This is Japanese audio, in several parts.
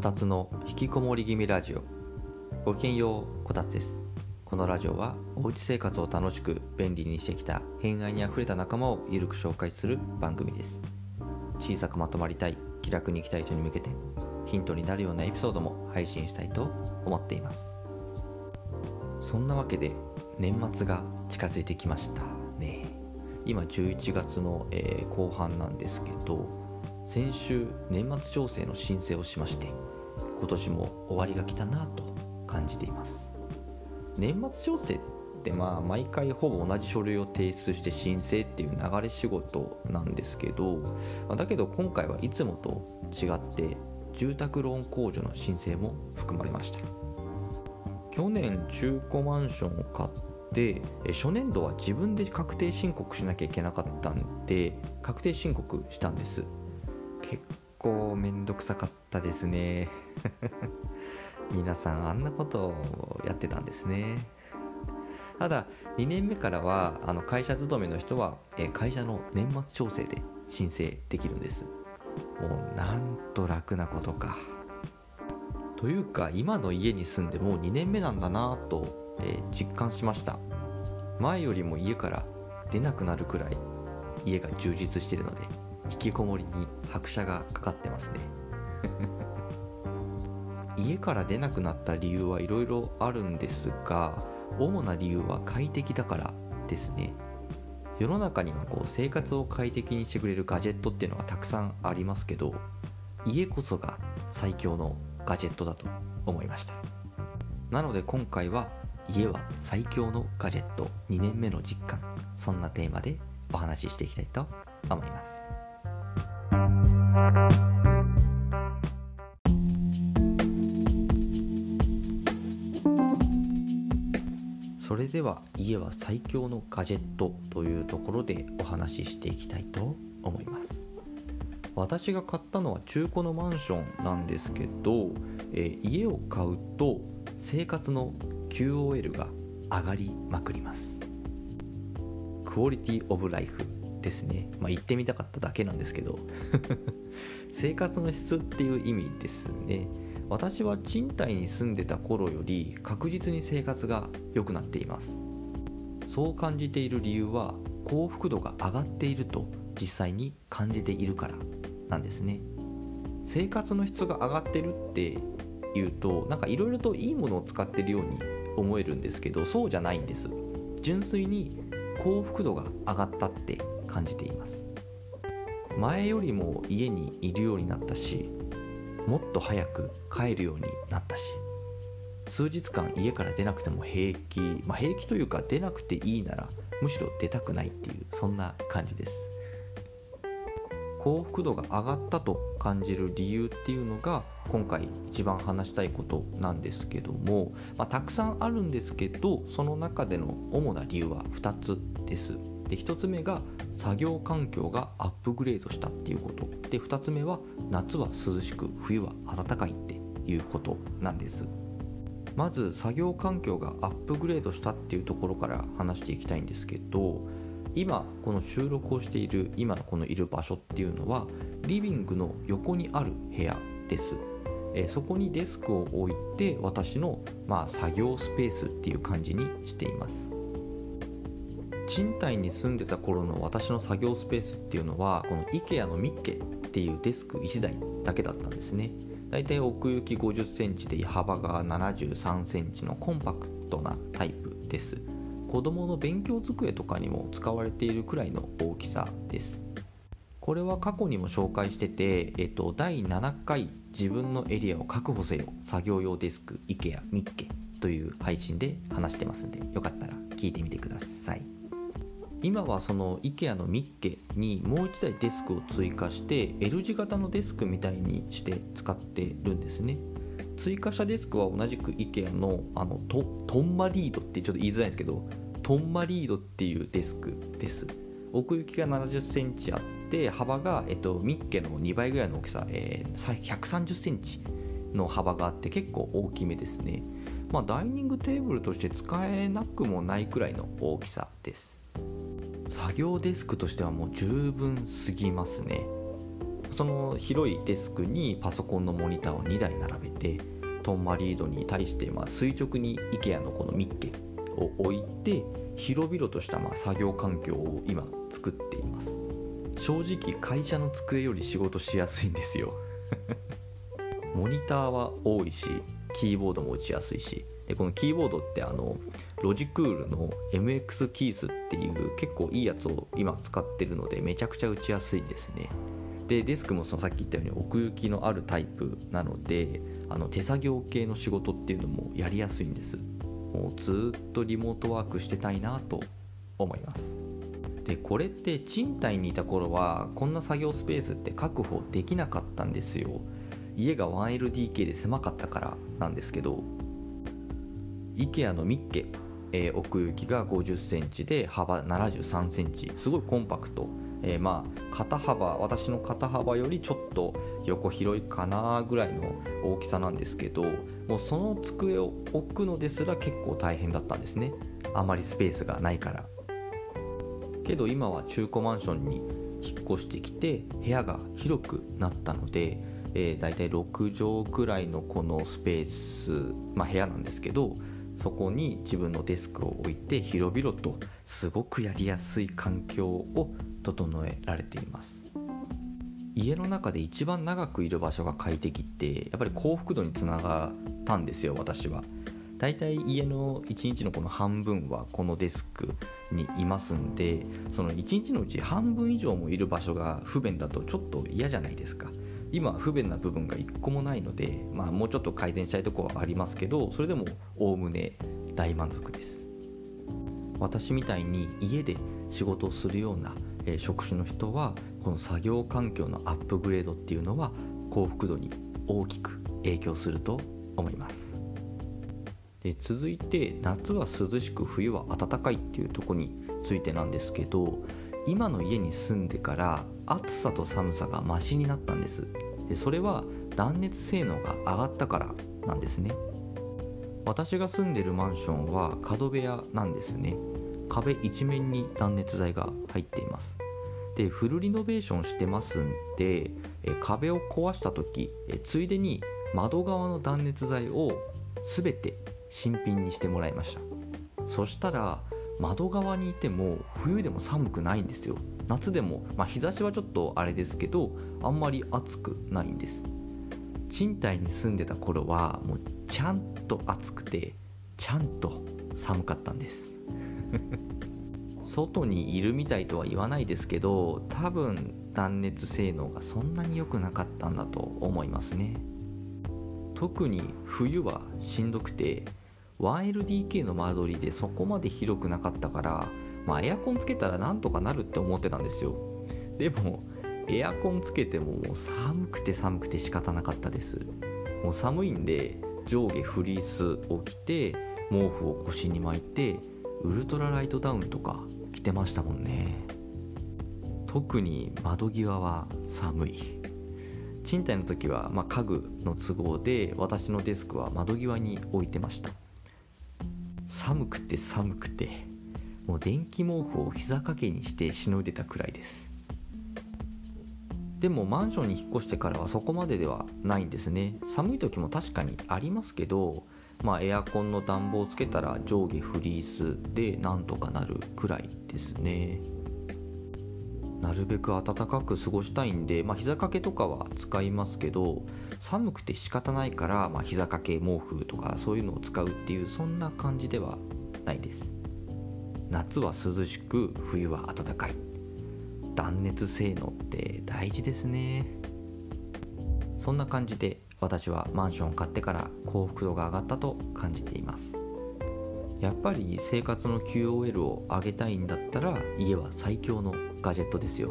こたつの引きこもり気味ラジオ。ごきげんようこたつです。このラジオはおうち生活を楽しく便利にしてきた偏愛にあふれた仲間をゆるく紹介する番組です。小さくまとまりたい気楽に生きたい人に向けてヒントになるようなエピソードも配信したいと思っています。そんなわけで年末が近づいてきましたね。今11月の、えー後半なんですけど先週年末調整の申請をしまして今年も終わりが来たなと感じています。年末調整ってまあ毎回ほぼ同じ書類を提出して申請っていう流れ仕事なんですけどだけど今回はいつもと違って住宅ローン控除の申請も含まれました。去年中古マンションを買って初年度は自分で確定申告しなきゃいけなかったんで確定申告したんです。結構めんどくさかったですね。皆さんあんなことをやってたんですね。ただ2年目からはあの会社勤めの人はえ会社の年末調整で申請できるんです。もうなんと楽なことか。というか今の家に住んでもう2年目なんだなと、え実感しました。前よりも家から出なくなるくらい家が充実してるので。引きこもりに拍車がかかってますね。家から出なくなった理由はいろいろあるんですが主な理由は快適だからですね。世の中にはこう生活を快適にしてくれるガジェットっていうのがたくさんありますけど家こそが最強のガジェットだと思いました。なので今回は家は最強のガジェット。2年目の実感。そんなテーマでお話ししていきたいと思いますそれでは家は最強のガジェットというところでお話ししていきたいと思います。私が買ったのは中古のマンションなんですけど、えー家を買うと生活の QOL が上がりまくります。クオリティオブライフですね。まあ言ってみたかっただけなんですけど。生活の質っていう意味ですね。私は賃貸に住んでた頃より確実に生活が良くなっています。そう感じている理由は幸福度が上がっていると実際に感じているからなんですね。生活の質が上がってるっていうとなんかいろいろといいものを使ってるように思えるんですけどそうじゃないんです。純粋に幸福度が上がったって感じています。前よりも家にいるようになったしもっと早く帰るようになったし数日間家から出なくても平気まあ平気というか出なくていいならむしろ出たくないっていうそんな感じです。幸福度が上がったと感じる理由っていうのが今回一番話したいことなんですけども、まあ、たくさんあるんですけどその中での主な理由は2つです。で1つ目が作業環境がアップグレードしたっていうこと。で2つ目は夏は涼しく冬は暖かいっていうことなんです。まず作業環境がアップグレードしたっていうところから話していきたいんですけど今この収録をしている今のこのいる場所っていうのはリビングの横にある部屋です、えそこにデスクを置いて私の、まあ、作業スペースっていう感じにしています。賃貸に住んでた頃の私の作業スペースっていうのはこの IKEA のミッケっていうデスク1台だけだったんですね。だいたい奥行き5 0センチで幅が7 3センチのコンパクトなタイプです。子供の勉強机とかにも使われているくらいの大きさです。これは過去にも紹介してて、えっと、第7回自分のエリアを確保せよ作業用デスク IKEA ミッケという配信で話してますんでよかったら聞いてみてください。今はその IKEA のミッケにもう1台デスクを追加して L 字型のデスクみたいにして使ってるんですね。追加したデスクは同じく IKEA のあのトトンマリードってちょっと言いづらいんですけどトンマリードっていうデスクです。奥行きが7 0センチあって幅が、えっと、ミッケの2倍ぐらいの大きさ、えー、130センチの幅があって結構大きめですね。まあダイニングテーブルとして使えなくもないくらいの大きさです。作業デスクとしてはもう十分すぎますね。その広いデスクにパソコンのモニターを2台並べてトンマリードに対してま垂直に IKEA のこのミッケを置いて広々としたま作業環境を今作っています。正直会社の机より仕事しやすいんですよ。モニターは多いしキーボードも打ちやすいしでこのキーボードってあのロジクールの MX キースっていう結構いいやつを今使ってるのでめちゃくちゃ打ちやすいですね。でデスクもそのさっき言ったように奥行きのあるタイプなのであの手作業系の仕事っていうのもやりやすいんです。もうずっとリモートワークしてたいなと思います。でこれって賃貸にいた頃はこんな作業スペースって確保できなかったんですよ。家が 1LDK で狭かったからなんですけど IKEA のミッケ、えー、奥行きが50センチで幅73センチ。すごいコンパクト、えー、まあ肩幅私の肩幅よりちょっと横広いかなぐらいの大きさなんですけどもうその机を置くのですら結構大変だったんですね。あまりスペースがないから。けど今は中古マンションに引っ越してきて部屋が広くなったので、えー、大体6畳くらいのこのスペース、まあ、部屋なんですけどそこに自分のデスクを置いて広々とすごくやりやすい環境を整えられています。家の中で一番長くいる場所が快適ってやっぱり幸福度につながったんですよ私は。大体家の1日のこの半分はこのデスクにいますんでその1日のうち半分以上もいる場所が不便だとちょっと嫌じゃないですか。今不便な部分が1個もないので、まあ、もうちょっと改善したいとこはありますけどそれでもおおむね大満足です。私みたいに家で仕事をするような、職種の人はこの作業環境のアップグレードっていうのは幸福度に大きく影響すると思います。で続いて夏は涼しく冬は暖かいっていうとこについてなんですけど今の家に住んでから暑さと寒さがマシになったんです。でそれは断熱性能が上がったからなんですね。私が住んでるマンションは角部屋なんですね。壁一面に断熱材が入っています。でフルリノベーションしてますんで壁を壊した時ついでに窓側の断熱材を全て新品にしてもらいました。そしたら窓側にいても冬でも寒くないんですよ。夏でも、まあ、日差しはちょっとあれですけどあんまり暑くないんです。賃貸に住んでた頃はもうちゃんと暑くてちゃんと寒かったんです。外にいるみたいとは言わないですけど多分断熱性能がそんなに良くなかったんだと思いますね。特に冬はしんどくて 1LDK の間取りでそこまで広くなかったから、まあ、エアコンつけたらなんとかなるって思ってたんですよ。でもエアコンつけてももう寒くて寒くて仕方なかったです。もう寒いんで上下フリースを着て毛布を腰に巻いてウルトラライトダウンとか着てましたもんね。特に窓際は寒い。賃貸の時は、まあ、家具の都合で私のデスクは窓際に置いてました。寒くて寒くてもう電気毛布を膝掛けにしてしのいでたくらいです。でもマンションに引っ越してからはそこまでではないんですね。寒い時も確かにありますけどまあエアコンの暖房をつけたら上下フリースでなんとかなるくらいですね。なるべく暖かく過ごしたいんで、まあ、膝掛けとかは使いますけど寒くて仕方ないから、まあ、膝掛け毛布とかそういうのを使うっていうそんな感じではないです。夏は涼しく冬は暖かい。断熱性能って大事ですね。そんな感じで私はマンションを買ってから幸福度が上がったと感じています。やっぱり生活の QOL を上げたいんだったら家は最強のガジェットですよ。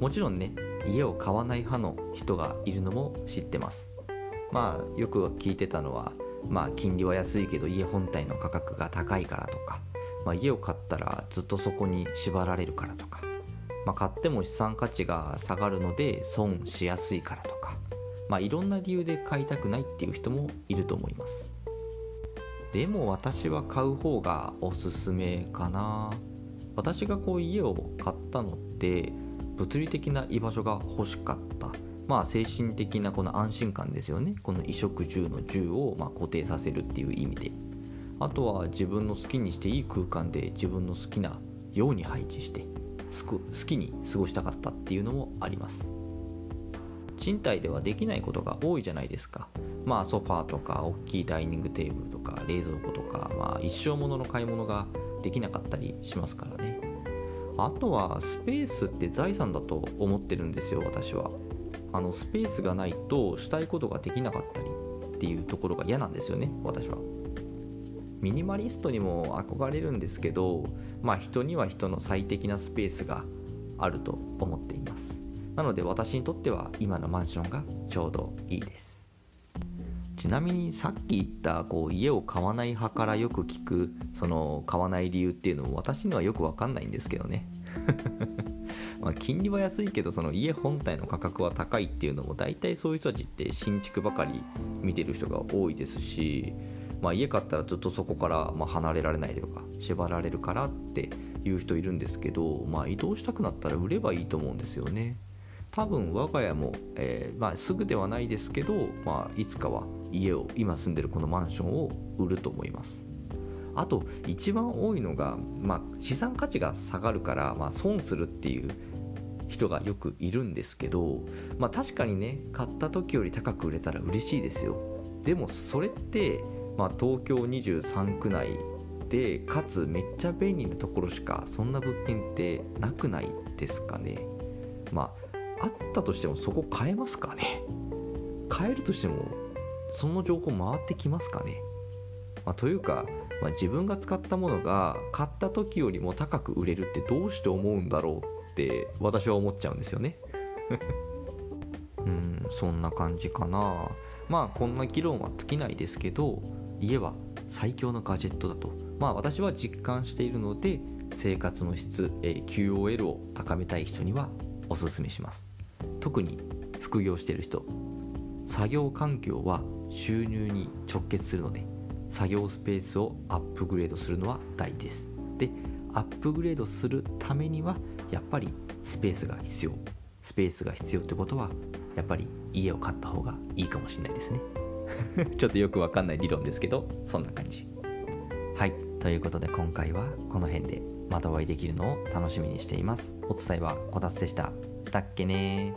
もちろんね家を買わない派の人がいるのも知ってます。まあよく聞いてたのはまあ金利は安いけど家本体の価格が高いからとか、まあ、家を買ったらずっとそこに縛られるからとか、まあ、買っても資産価値が下がるので損しやすいからとか、まあ、いろんな理由で買いたくないっていう人もいると思います。でも私は買う方がおすすめかな。私がこう家を買ったのって物理的な居場所が欲しかった。まあ精神的なこの安心感ですよね。この衣食住の住をま固定させるっていう意味で。あとは自分の好きにしていい空間で自分の好きなように配置して好きに過ごしたかったっていうのもあります。賃貸ではできないことが多いじゃないですか。まあソファーとか大きいダイニングテーブルとか冷蔵庫とか、まあ、一生ものの買い物ができなかったりしますからね。あとはスペースって財産だと思ってるんですよ私は。あのスペースがないとしたいことができなかったりっていうところが嫌なんですよね私は。ミニマリストにも憧れるんですけどまあ人には人の最適なスペースがあると思っています。なので私にとっては今のマンションがちょうどいいです。ちなみにさっき言ったこう家を買わない派からよく聞くその買わない理由っていうのも私にはよく分かんないんですけどね ま金利は安いけどその家本体の価格は高いっていうのも大体そういう人たちって新築ばかり見てる人が多いですし、まあ、家買ったらずっとそこからま離れられないとか縛られるからっていう人いるんですけど、まあ、移動したくなったら売ればいいと思うんですよね。多分我が家も、えー、まあ、すぐではないですけど、まあ、いつかは家を今住んでるこのマンションを売ると思います。あと一番多いのが、まあ、資産価値が下がるから、まあ、損するっていう人がよくいるんですけど、まあ、確かにね買った時より高く売れたら嬉しいですよ。でもそれって、まあ、東京23区内でかつめっちゃ便利なところしかそんな物件ってなくないですかね。まああったとしてもそこ変えますかね。変えるとしてもその情報回ってきますかね、まあ、というか、まあ、自分が使ったものが買った時よりも高く売れるってどうして思うんだろうって私は思っちゃうんですよね。うんそんな感じかな。まあこんな議論は尽きないですけど家は最強のガジェットだと。まあ私は実感しているので生活の質、え QOL を高めたい人にはおすすめします。特に副業している人。作業環境は収入に直結するので作業スペースをアップグレードするのは大事です。でアップグレードするためにはやっぱりスペースが必要。スペースが必要ってことはやっぱり家を買った方がいいかもしれないですね。ちょっとよくわかんない理論ですけどそんな感じ。はい。ということで今回はこの辺でまたお会いできるのを楽しみにしています。お伝えはこたつでした。したっけね